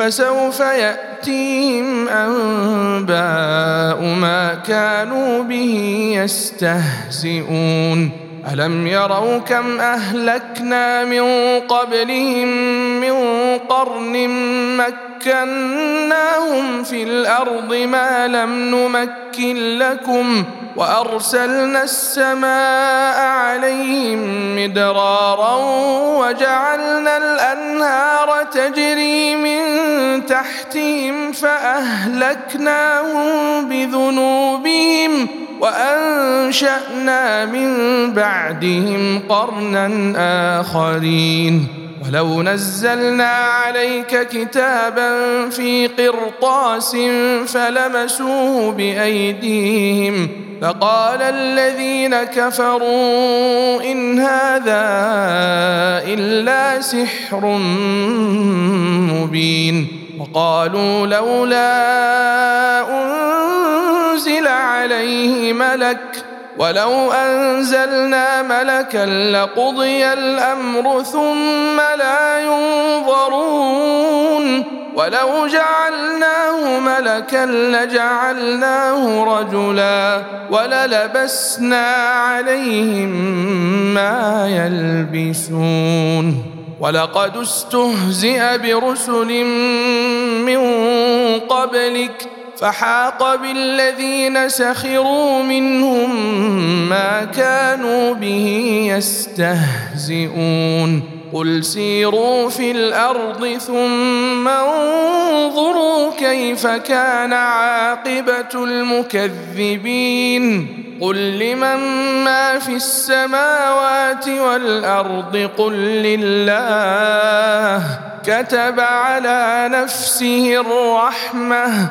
فسوف يأتيهم أنباء ما كانوا به يستهزئون. ألم يروا كم أهلكنا من قبلهم من قرن مكناهم في الأرض ما لم نمكن لكم وأرسلنا السماء عليهم مدرارا وجعلنا الأنهار تجري من تحتهم فأهلكناهم بذنوبهم وأنشأنا من بعدهم قرنا آخرين ولو نزلنا عليك كتابا في قرطاس فلمسوه بأيديهم فقال الذين كفروا إن هذا إلا سحر مبين وقالوا لولا أنزل عليه ملك ولو أنزلنا ملكا لقضي الأمر ثم لا ينظرون. ولو جعلناه ملكا لجعلناه رجلا وللبسنا عليهم ما يلبسون. ولقد استهزئ برسل من قبلك فحاق بالذين سخروا منهم ما كانوا به يستهزئون. قل سيروا في الأرض ثم انظروا كيف كان عاقبة المكذبين. قل لمن ما في السماوات والأرض؟ قل لله. كتب على نفسه الرحمة.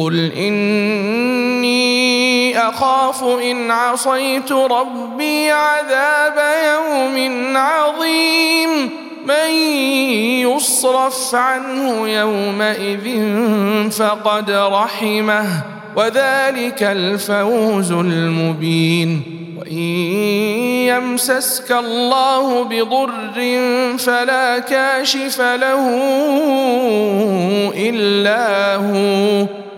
قل اني اخاف ان عصيت ربي عذاب يوم عظيم من يصرف عنه يومئذ فقد رحمه وذلك الفوز المبين وان يمسسك الله بضر فلا كاشف له الا هو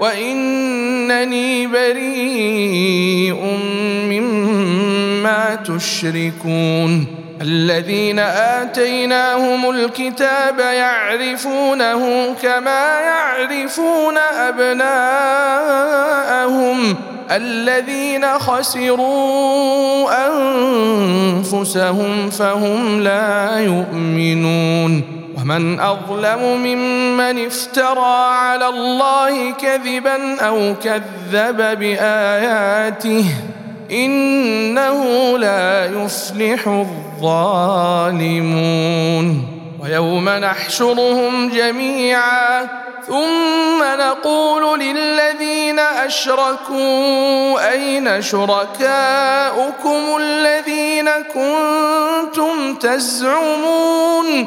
وانني بريء مما تشركون الذين اتيناهم الكتاب يعرفونه كما يعرفون ابناءهم الذين خسروا انفسهم فهم لا يؤمنون ومن أظلم ممن افترى على الله كذبا أو كذب بآياته إنه لا يفلح الظالمون ويوم نحشرهم جميعا ثم نقول للذين أشركوا أين شركاؤكم الذين كنتم تزعمون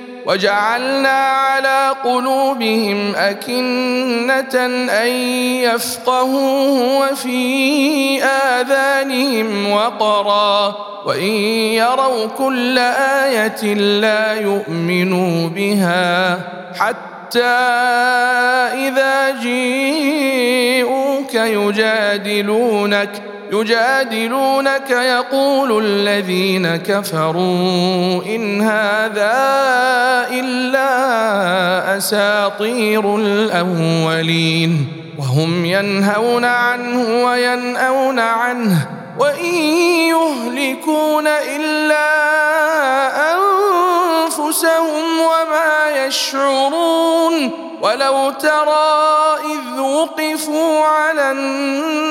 وجعلنا على قلوبهم أكنة أن يفقهوه وفي آذانهم وقرا وإن يروا كل آية لا يؤمنوا بها حتى إذا جيءوك يجادلونك يجادلونك يقول الذين كفروا إن هذا إلا أساطير الأولين وهم ينهون عنه وينأون عنه وإن يهلكون إلا أنفسهم وما يشعرون ولو ترى إذ وقفوا على النار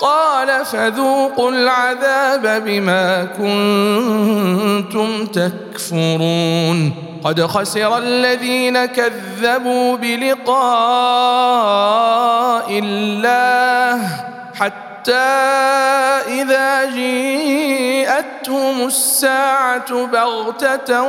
قال فذوقوا العذاب بما كنتم تكفرون قد خسر الذين كذبوا بلقاء الله حتى إذا جيءتهم الساعة بغتة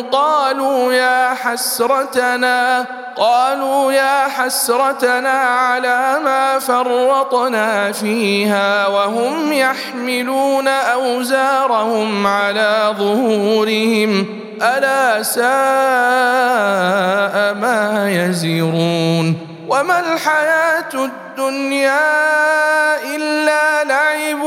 قالوا يا حسرتنا قالوا يا حسرتنا على ما فرطنا فيها وهم يحملون أوزارهم على ظهورهم ألا ساء ما يزرون. وما الحياة الدنيا إلا لعب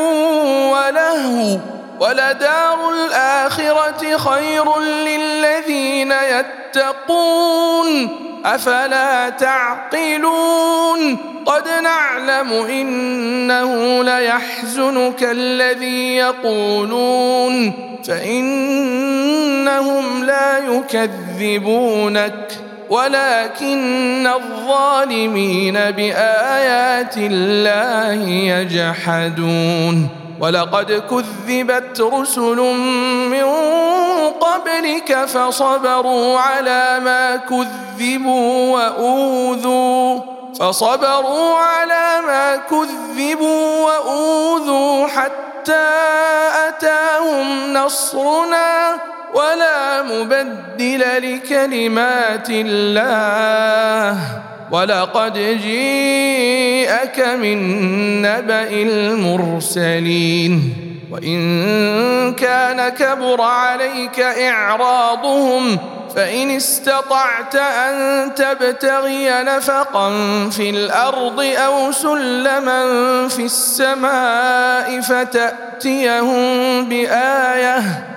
ولهو ولدار الآخرة خير للذين يتقون أفلا تعقلون قد نعلم إنه ليحزنك الذي يقولون فإنهم لا يكذبونك ولكن الظالمين بآيات الله يجحدون. ولقد كذبت رسل من قبلك فصبروا على ما كذبوا وأوذوا. فصبروا على ما كذبوا وأوذوا حتى أتاهم نصرنا. ولا مبدل لكلمات الله. ولقد جيءك من نبأ المرسلين. وإن كان كبر عليك إعراضهم فإن استطعت أن تبتغي نفقا في الأرض أو سلما في السماء فتأتيهم بآية.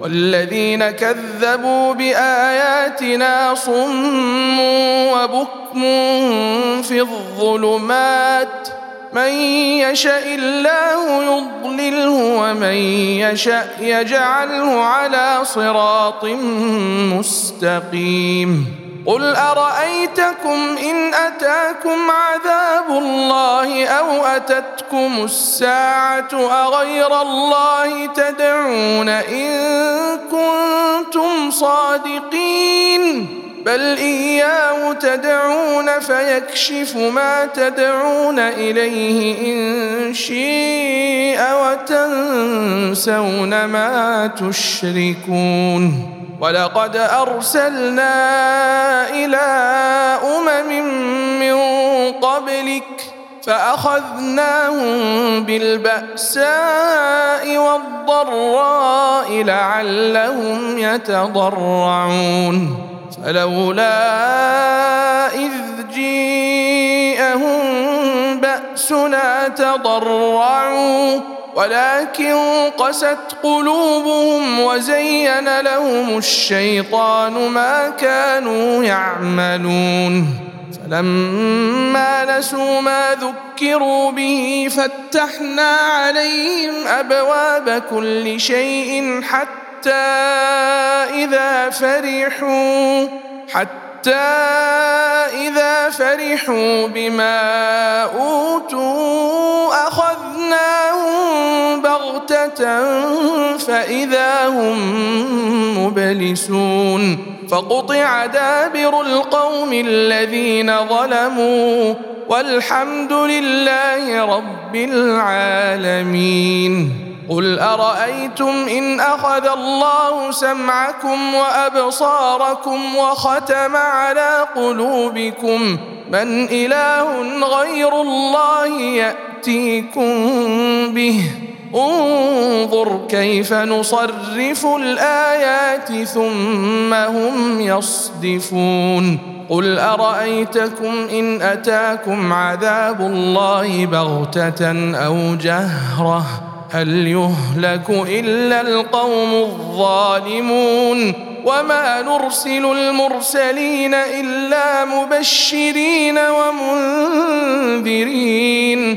والذين كذبوا بآياتنا صم وبكم في الظلمات. من يشاء الله يضلله ومن يشاء يجعله على صراط مستقيم. قل ارايتكم ان اتاكم عذاب الله أو اتتكم الساعة اغير الله تدعون ان كنتم صادقين بل اياه تدعون فيكشف ما تدعون اليه ان شيء وتنسون ما تشركون ولقد أرسلنا إلى أمم من قبلك فأخذناهم بالبأساء والضراء لعلهم يتضرعون. فلولا إذ جيءهم بأسنا تضرعوا. ولكن قست قلوبهم وزين لهم الشيطان ما كانوا يعملون. فلما نسوا ما ذكروا به فتحنا عليهم أبواب كل شيء حتى إذا فرحوا حتى إذا فرحوا بما أوتوا اخذناهم بغته فاذا هم مبلسون فقطع دابر القوم الذين ظلموا والحمد لله رب العالمين قل ارايتم ان اخذ الله سمعكم وابصاركم وختم على قلوبكم من اله غير الله ياتيكم به انظر كيف نصرف الايات ثم هم يصدفون قل ارايتكم ان اتاكم عذاب الله بغته أو جهره هل يهلك إلا القوم الظالمون وما نرسل المرسلين إلا مبشرين ومنذرين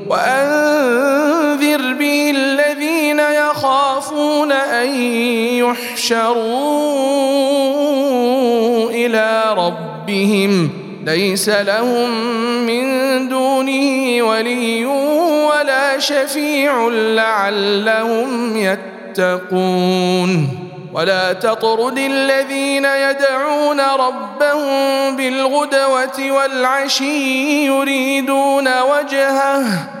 وأنذر به الذين يخافون أن يحشروا إلى ربهم. ليس لهم من دونه ولي ولا شفيع لعلهم يتقون. ولا تطرد الذين يدعون ربهم بالغدوة والعشي يريدون وجهه.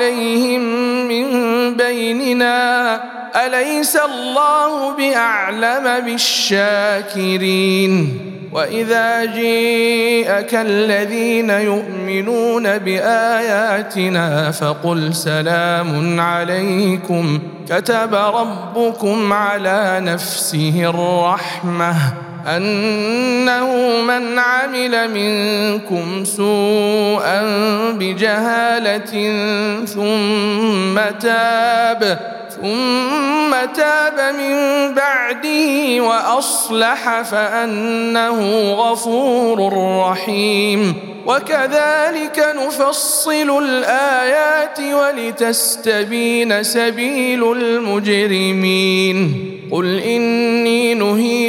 عليهم من بيننا أليس الله بأعلم بالشاكرين؟ وإذا جيءك الذين يؤمنون بآياتنا فقل سلام عليكم كتب ربكم على نفسه الرحمة. أنه من عمل منكم سوءا بجهالة ثم تاب ثم تاب من بعده وأصلح فأنه غفور رحيم. وكذلك نفصل الآيات ولتستبين سبيل المجرمين. قل إني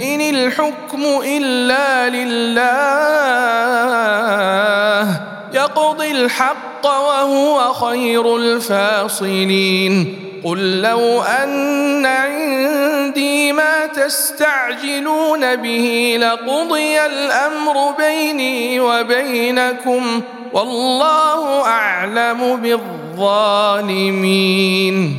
إن الحكم إلا لله. يقضي الحق وهو خير الفاصلين. قل لو أن عندي ما تستعجلون به لقضي الأمر بيني وبينكم والله أعلم بالظالمين.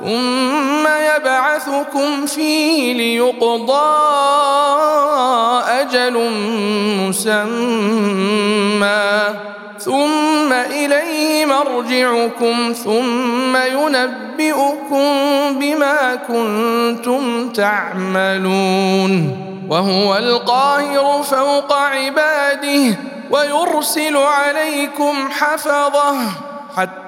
ثم يبعثكم فيه ليقضى أجل مسمى. ثم إليه مرجعكم ثم ينبئكم بما كنتم تعملون. وهو القاهر فوق عباده ويرسل عليكم حفظه حتى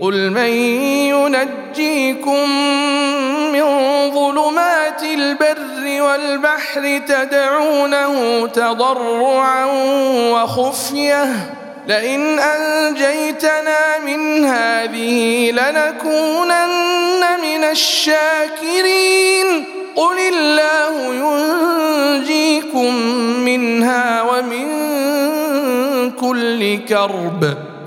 قل من ينجيكم من ظلمات البر والبحر تدعونه تضرعا وخفيه لئن انجيتنا من هذه لنكونن من الشاكرين قل الله ينجيكم منها ومن كل كرب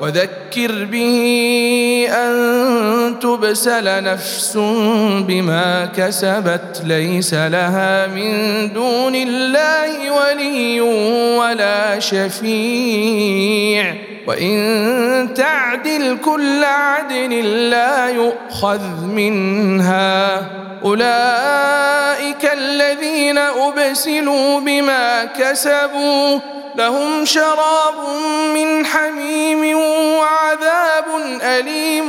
وذكر به أن تبسل نفس بما كسبت ليس لها من دون الله ولي ولا شفيع. وإن تعدل كل عدل لا يؤخذ منها. أولئك الذين أبسلوا بما كسبوا لهم شراب من حميم وعذاب أليم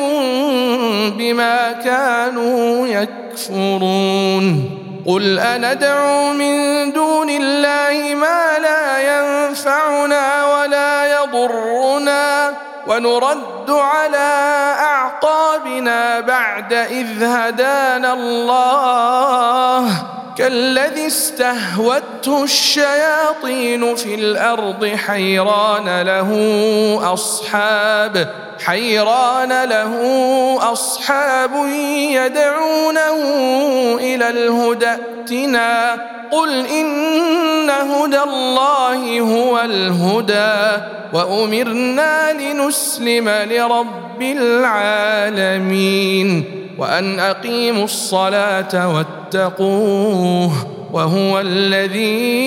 بما كانوا يكفرون. قل أندعو من دون الله ما لا ينفعنا ولا يضرنا. ونرد على أعقابنا بعد إذ هدانا الله. كالذي استهوته الشياطين في الأرض حيران له أصحاب حيران له أصحاب يدعونه إلى الهدى. ائتنا قل إن هدى الله هو الهدى وأمرنا لنسلم لرب العالمين وأن أقيموا الصلاة واتقوه وهو الذي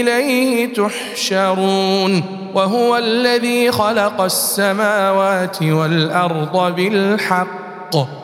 إليه تحشرون وهو الذي خلق السماوات والأرض بالحق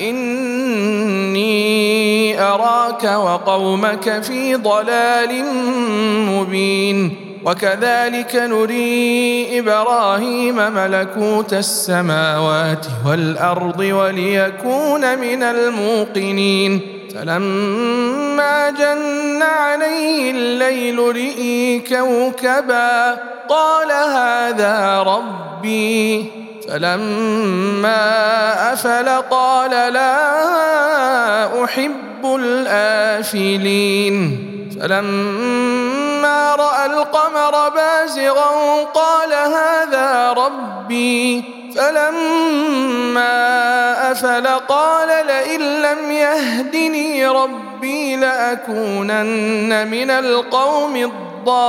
إني أراك وقومك في ضلال مبين. وكذلك نري إبراهيم ملكوت السماوات والأرض وليكون من الموقنين. فلما جن عليه الليل رئي كوكبا قال هذا ربي. فلما أفل قال لا أحب الآفلين. فلما رأى القمر بازغا قال هذا ربي. فلما أفل قال لئن لم يهدني ربي لأكونن من القوم الضالين.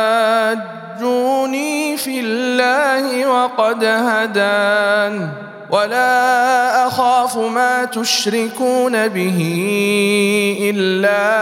وقد هدان ولا أخاف ما تشركون به إلا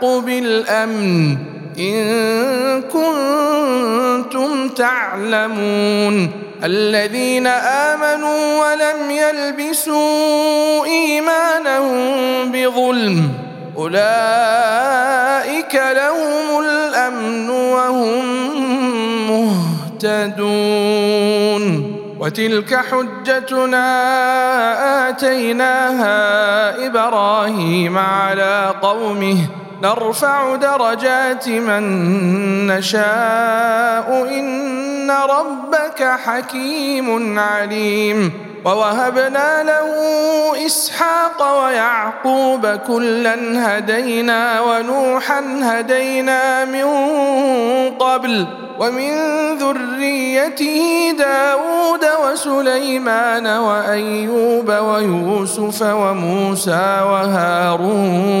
احق بالأمن إن كنتم تعلمون الذين آمنوا ولم يلبسوا إيمانهم بظلم أولئك لهم الأمن وهم مهتدون وتلك حجتنا آتيناها إبراهيم على قومه نرفع درجات من نشاء. إن ربك حكيم عليم. ووهبنا له إسحاق ويعقوب كلا هدينا ونوحا هدينا من قبل. ومن ذريته داود وسليمان وأيوب ويوسف وموسى وهارون.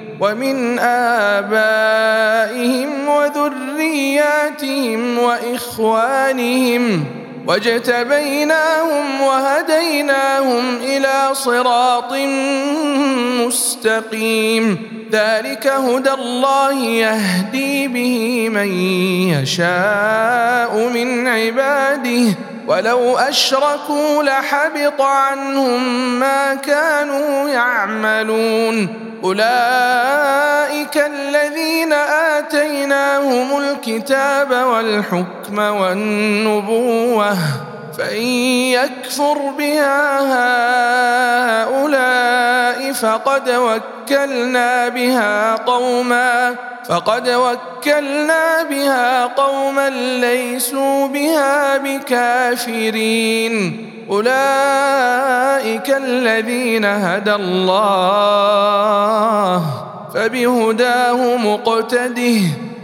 ومن آبائهم وذرياتهم وإخوانهم واجتبيناهم وهديناهم إلى صراط مستقيم. ذلك هدى الله يهدي به من يشاء من عباده. ولو أشركوا لحبط عنهم ما كانوا يعملون. أولئك الذين آتيناهم الكتاب والحكم والنبوة فإن يكفر بها هؤلاء فقد وكلنا بها قوما فقد وكلنا بها قوما ليسوا بها بكافرين. أولئك الذين هدى الله فبهداه مقتده.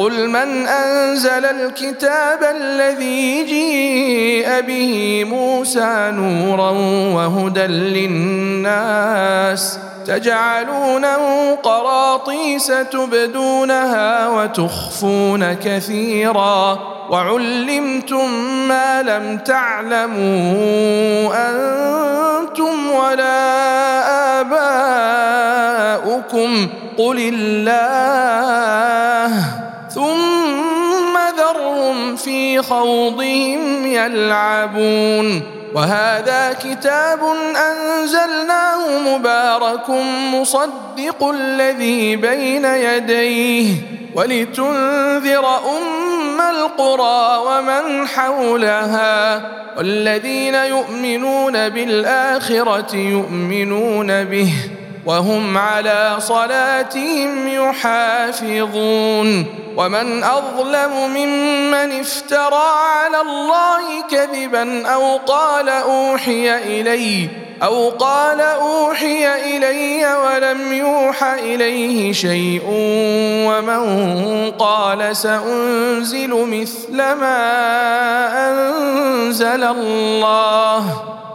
قل من أنزل الكتاب الذي جيء به موسى نورا وهدى للناس تجعلونه قراطيس تبدونها وتخفون كثيرا وعلمتم ما لم تعلموا أنتم ولا آباؤكم قل الله في خوضهم يلعبون. وهذا كتاب أنزلناه مبارك مصدق الذي بين يديه. ولتنذر أم القرى ومن حولها. والذين يؤمنون بالآخرة يؤمنون به. وهم على صلاتهم يحافظون. ومن أظلم ممن افترى على الله كذبا أو قال أوحي الي أو قال أوحي إلي ولم يوح إليه شيء ومن قال سأنزل مثل ما أنزل الله.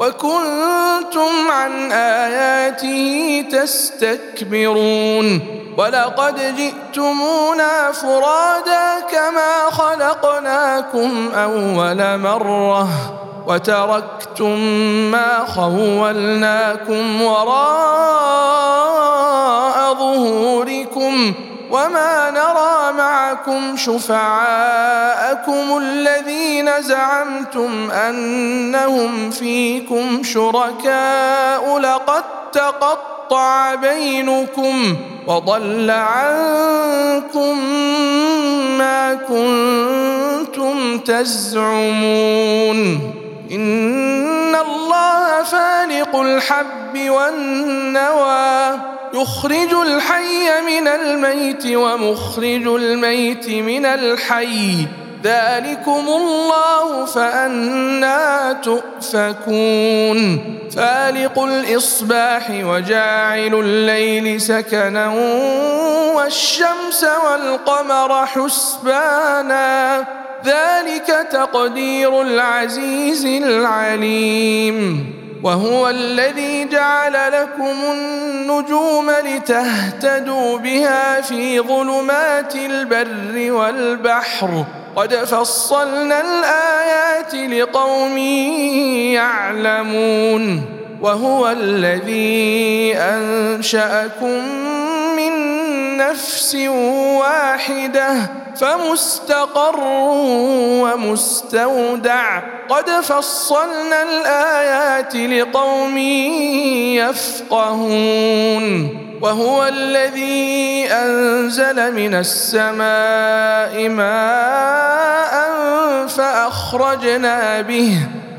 وكنتم عن آياته تستكبرون ولقد جئتمونا فرادا كما خلقناكم أول مرة وتركتم ما خولناكم وراء ظهوركم وما نرى معكم شفعاءكم الذين زعمتم انهم فيكم شركاء لقد تقطع بينكم وضل عنكم ما كنتم تزعمون ان الله فالق الحب والنوى يخرج الحي من الميت ومخرج الميت من الحي. ذلكم الله فأنا تؤفكون. فالق الإصباح وجاعل الليل سكنا والشمس والقمر حسبانا. ذلك تقدير العزيز العليم. وهو الذي جعل لكم النجوم لتهتدوا بها في ظلمات البر والبحر. قد فصلنا الآيات لقوم يعلمون. وهو الذي أنشأكم نفس واحدة فمستقر ومستودع. قد فصلنا الآيات لقوم يفقهون. وهو الذي أنزل من السماء ماء فأخرجنا به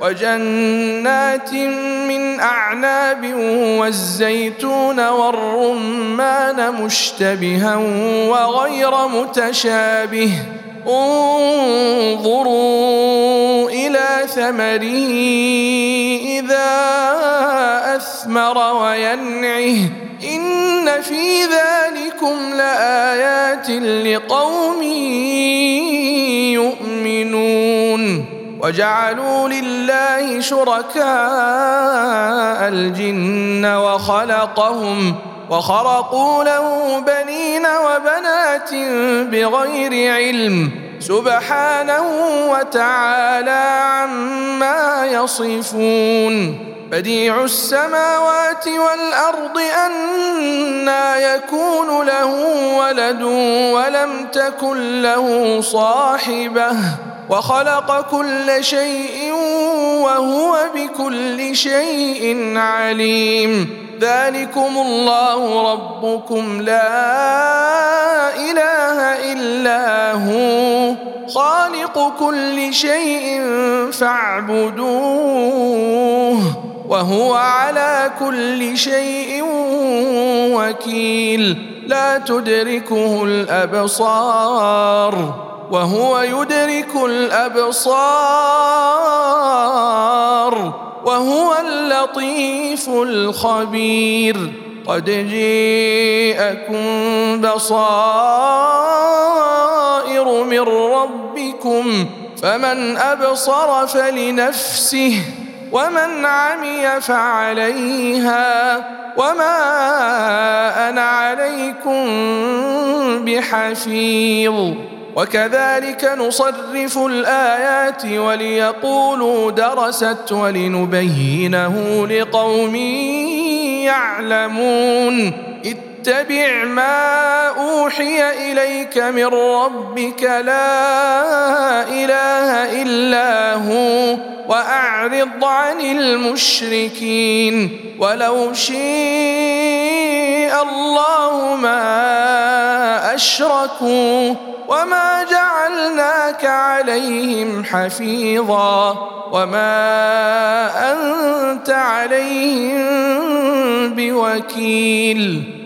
وجنات من أعناب والزيتون والرمان مشتبها وغير متشابه. انظروا إلى ثمره إذا أثمر وينعه. إن في ذلكم لآيات لقوم يؤمنون. وجعلوا لله شركاء الجن وخلقهم وخرقوا له بنين وبنات بغير علم سبحانه وتعالى عما يصفون بديع السماوات والأرض انى يكون له ولد ولم تكن له صاحبة وخلق كل شيء وهو بكل شيء عليم. ذلكم الله ربكم. لا إله إلا هو. خالق كل شيء فاعبدوه وهو على كل شيء وكيل. لا تدركه الأبصار. وهو يدرك الأبصار وهو اللطيف الخبير. قد جيءكم بصائر من ربكم فمن أبصر فلنفسه ومن عمي فعليها وما أنا عليكم بحفيظ. وكذلك نصرف الآيات وليقولوا درست ولنبينه لقوم يعلمون. اتبع ما أوحي إليك من ربك لا إله إلا هو وأعرض عن المشركين ولو شيء الله ما أشركوا وما جعلناك عليهم حفيظا وما أنت عليهم بوكيل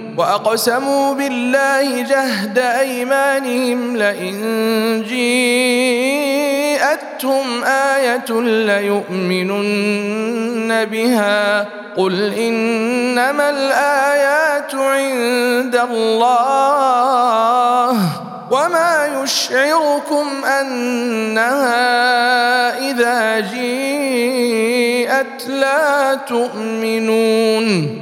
وأقسموا بالله جهد أيمانهم لئن جيءتهم آية ليؤمنن بها قل إنما الآيات عند الله وما يشعركم أنها إذا جيءت لا تؤمنون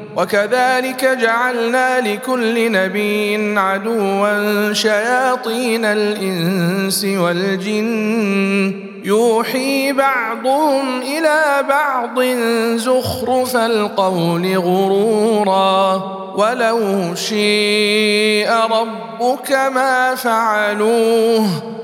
وكذلك جعلنا لكل نبي عدوا شياطين الإنس والجن. يوحي بعضهم إلى بعض زخرف القول غرورا. ولو شيء ربك ما فعلوه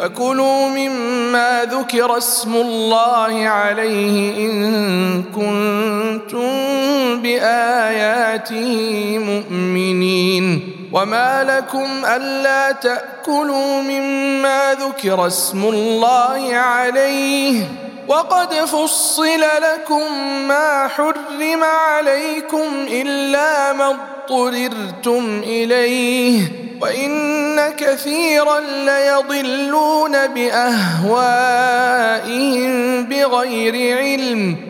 فكلوا مما ذكر اسم الله عليه إن كنتم بآياته مؤمنين. وما لكم ألا تأكلوا مما ذكر اسم الله عليه. وقد فصل لكم ما حرم عليكم إلا ما اضطررتم إليه وإن كثيرا ليضلون بأهوائهم بغير علم.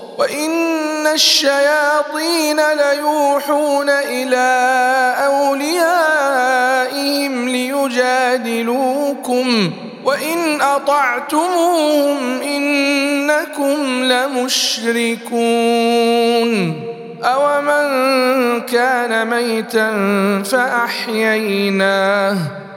وان الشياطين ليوحون إلى اوليائهم ليجادلوكم وان اطعتموهم انكم لمشركون اومن كان ميتا فاحييناه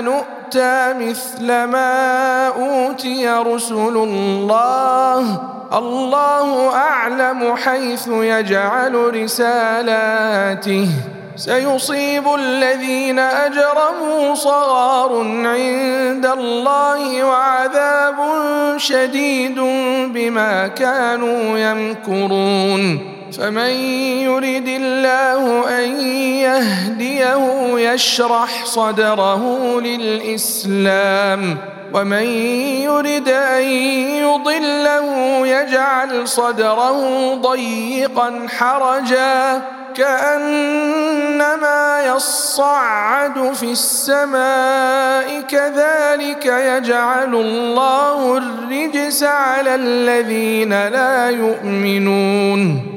نؤتى مثل ما أوتي رسل الله. الله أعلم حيث يجعل رسالاته. سيصيب الذين أجرموا صغار عند الله وعذاب شديد بما كانوا يمكرون. فمن يرد الله أن يهديه يشرح صدره للإسلام ومن يرد أن يضله يجعل صدره ضيقا حرجا كأنما يصعد في السماء كذلك يجعل الله الرجس على الذين لا يؤمنون.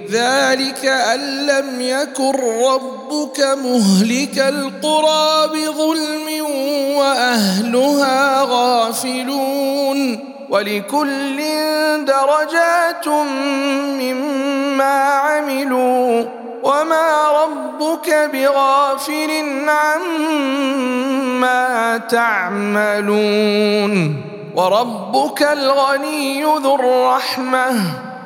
ذلك أن لم يكن ربك مهلك القرى بظلم وأهلها غافلون ولكل درجات مما عملوا وما ربك بغافل عما تعملون وربك الغني ذو الرحمة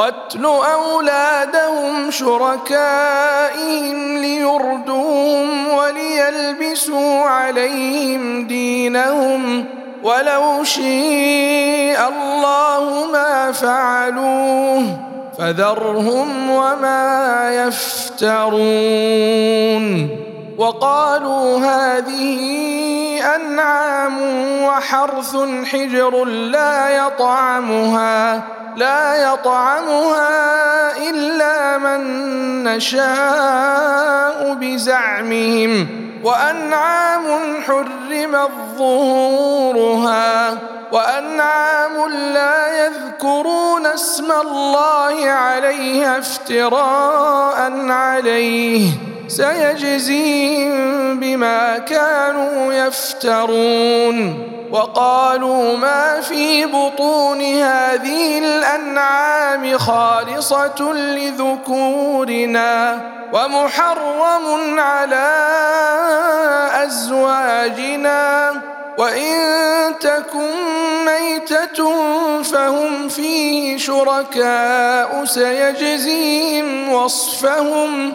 قتل أولادهم شركائهم ليردوهم وليلبسوا عليهم دينهم ولو شيء الله ما فعلوه فذرهم وما يفترون وقالوا هذه أنعام وحرث حجر لا يطعمها لا يطعمها إلا من نشاء بزعمهم. وأنعام حرمت ظهورها وأنعام لا يذكرون اسم الله عليها افتراء عليه. سيجزيهم بما كانوا يفترون وقالوا ما في بطون هذه الأنعام خالصة لذكورنا ومحرم على أزواجنا وإن تكن ميتة فهم فيه شركاء سيجزيهم وصفهم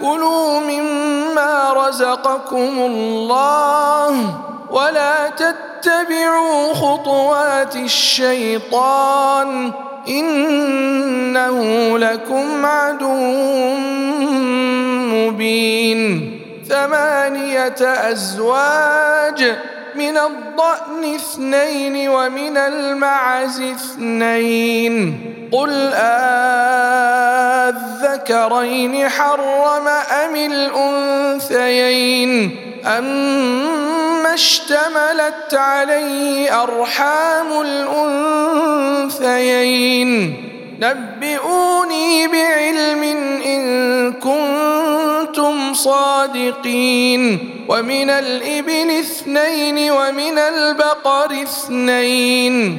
كلوا مما رزقكم الله ولا تتبعوا خطوات الشيطان إنه لكم عدو مبين. ثمانية أزواج من الضأن اثنين ومن المعز اثنين. قل أذكرين حرم أم الأنثيين؟ أما اشتملت عليه أرحام الأنثيين؟ نبئوني بعلم إن كنتم صادقين. ومن الإبل اثنين ومن البقر اثنين.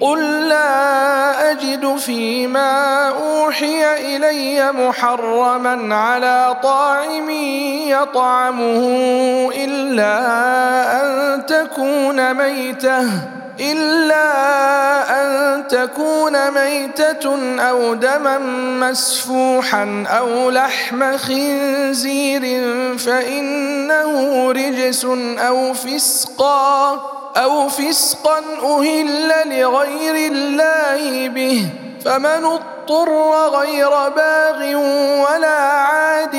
قل لا اجد فيما اوحي الي محرما على طاعم يطعمه الا ان تكون ميته إلا أن تكون ميتة أو دما مسفوحا أو لحم خنزير فإنه رجس أو فسقا أو فسقا أهل لغير الله به فمن اضطر غير باغ ولا عاد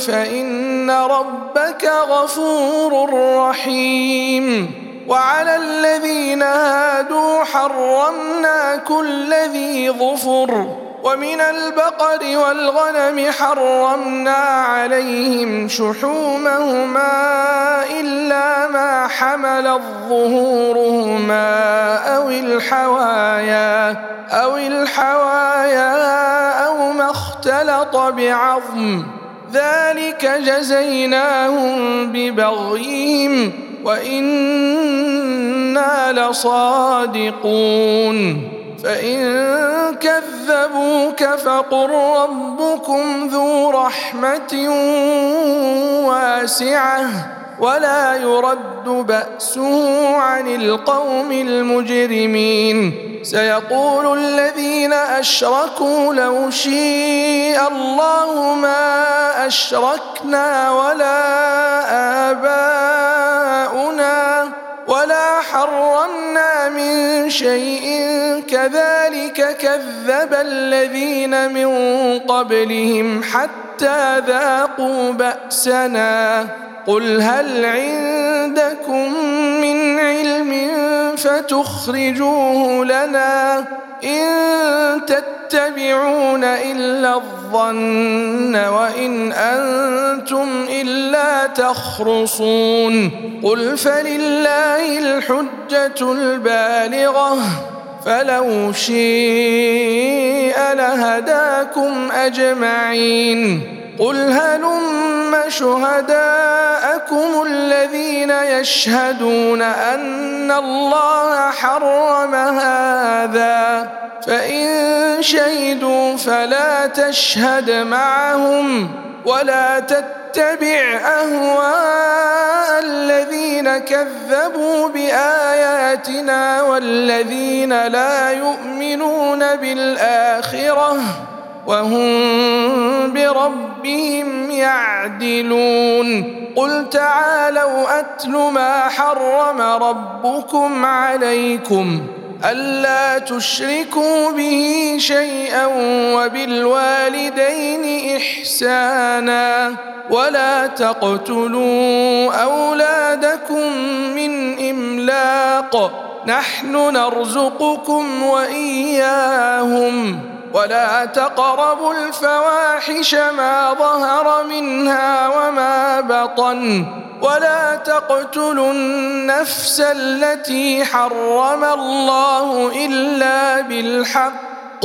فإن ربك غفور رحيم. وعلى الذين هادوا حرمنا كل ذي ظفر ومن البقر والغنم حرمنا عليهم شحومهما إلا ما حملت ظهورهما أو الحوايا أو الحوايا أو ما اختلط بعظم. ذلك جزيناهم ببغيهم وإنا لصادقون. فإن كذبوك فقل ربكم ذو رحمة واسعة ولا يرد بأسه عن القوم المجرمين. سيقول الذين أشركوا لو شيء الله ما أشركنا ولا آباؤنا ولا حرمنا من شيء كذلك كذب الذين من قبلهم حتى ذاقوا بأسنا. قل هل عندكم من علم فتخرجوه لنا إن تتبعون إلا الظن وإن أنتم إلا تخرصون. قل فلله الحجة البالغة. فلو شيء لهداكم أجمعين. قل هلم شهداءكم الذين يشهدون أن الله حرم هذا. فإن شهدوا فلا تشهد معهم ولا تتبع أهواء الذين كذبوا بآياتنا والذين لا يؤمنون بالآخرة وهم بربهم يعدلون قل تعالوا أتل ما حرم ربكم عليكم ألا تشركوا به شيئا وبالوالدين إحسانا ولا تقتلوا أولادكم من إملاق نحن نرزقكم وإياهم ولا تقربوا الفواحش ما ظهر منها وما بطن ولا تقتلوا النفس التي حرم الله إلا بالحق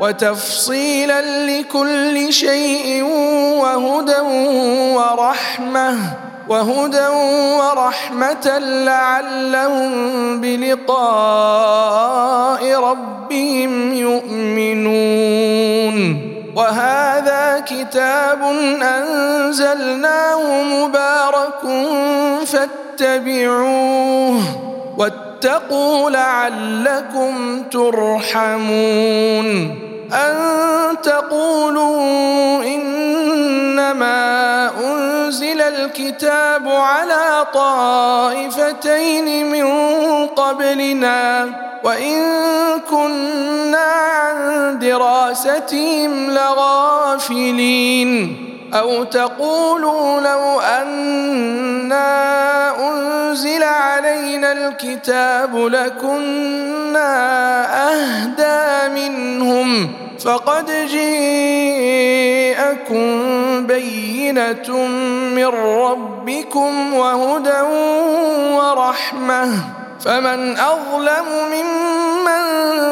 وتفصيلا لكل شيء وهدى ورحمة وهدى ورحمة لعلهم بلقاء ربهم يؤمنون. وهذا كتاب أنزلناه مبارك فاتبعوه واتقوا لعلكم ترحمون. أن تقولوا إنما أنزل الكتاب على طائفتين من قبلنا وإن كنا عن دراستهم لغافلين. أو تقولوا لو أنا أنزل علينا الكتاب لكنا أهدى منهم فقد جيءكم بينة من ربكم وهدى ورحمة. فمن أظلم ممن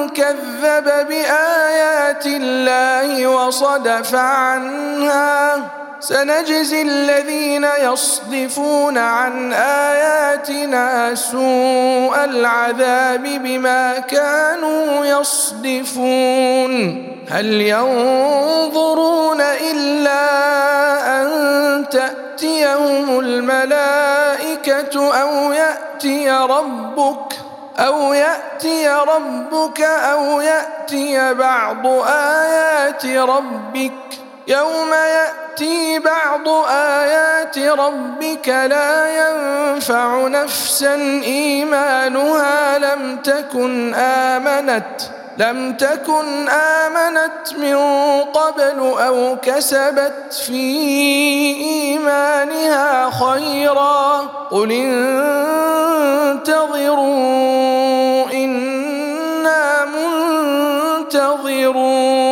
كذب بآيات الله وصدف عنها سنجزي الذين يصدفون عن آياتنا سوء العذاب بما كانوا يصدفون. هل ينظرون إلا أن تأتيهم الملائكة أو يأتي ربك أو يأتي ربك أو يأتي بعض آيات ربك يوم يأتي بعض آيات ربك لا ينفع نفسا إيمانها لم تكن آمنت لم تكن آمنت من قبل أو كسبت في إيمانها خيرا. قل انتظروا إنا منتظرون.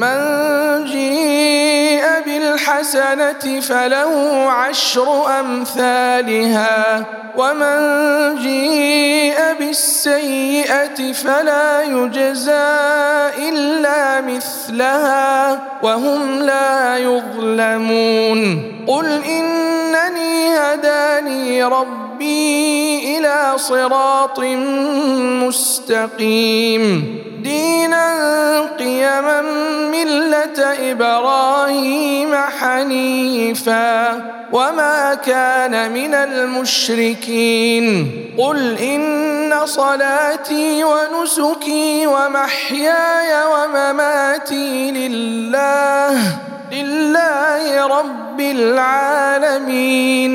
من جيء بالحسنة فله عشر أمثالها ومن جيء بالسيئة فلا يجزى إلا مثلها وهم لا يظلمون. قل إنني هداني ربي إلى صراط مستقيم. دينا قيما ملة إبراهيم حنيفا وما كان من المشركين. قل إن صلاتي ونسكي ومحياي ومماتي لله لله رب العالمين.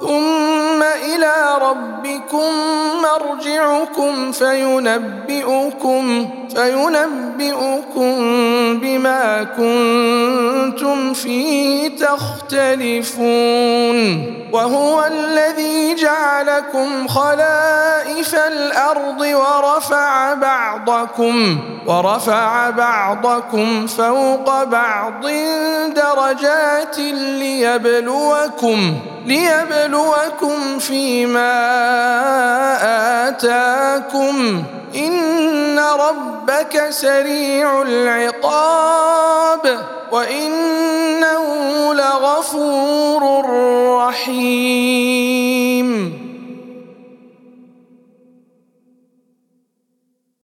ثم إلى ربكم مرجعكم فينبئكم فينبئكم بما كنتم فيه تختلفون. وهو الذي جعلكم خلائف الأرض ورفع بعضكم ورفع بعضكم فوق بعض درجات ليبلوكم ليبلوكم فيما آتاكم إن ربك سريع العقاب وإنه لغفور رحيم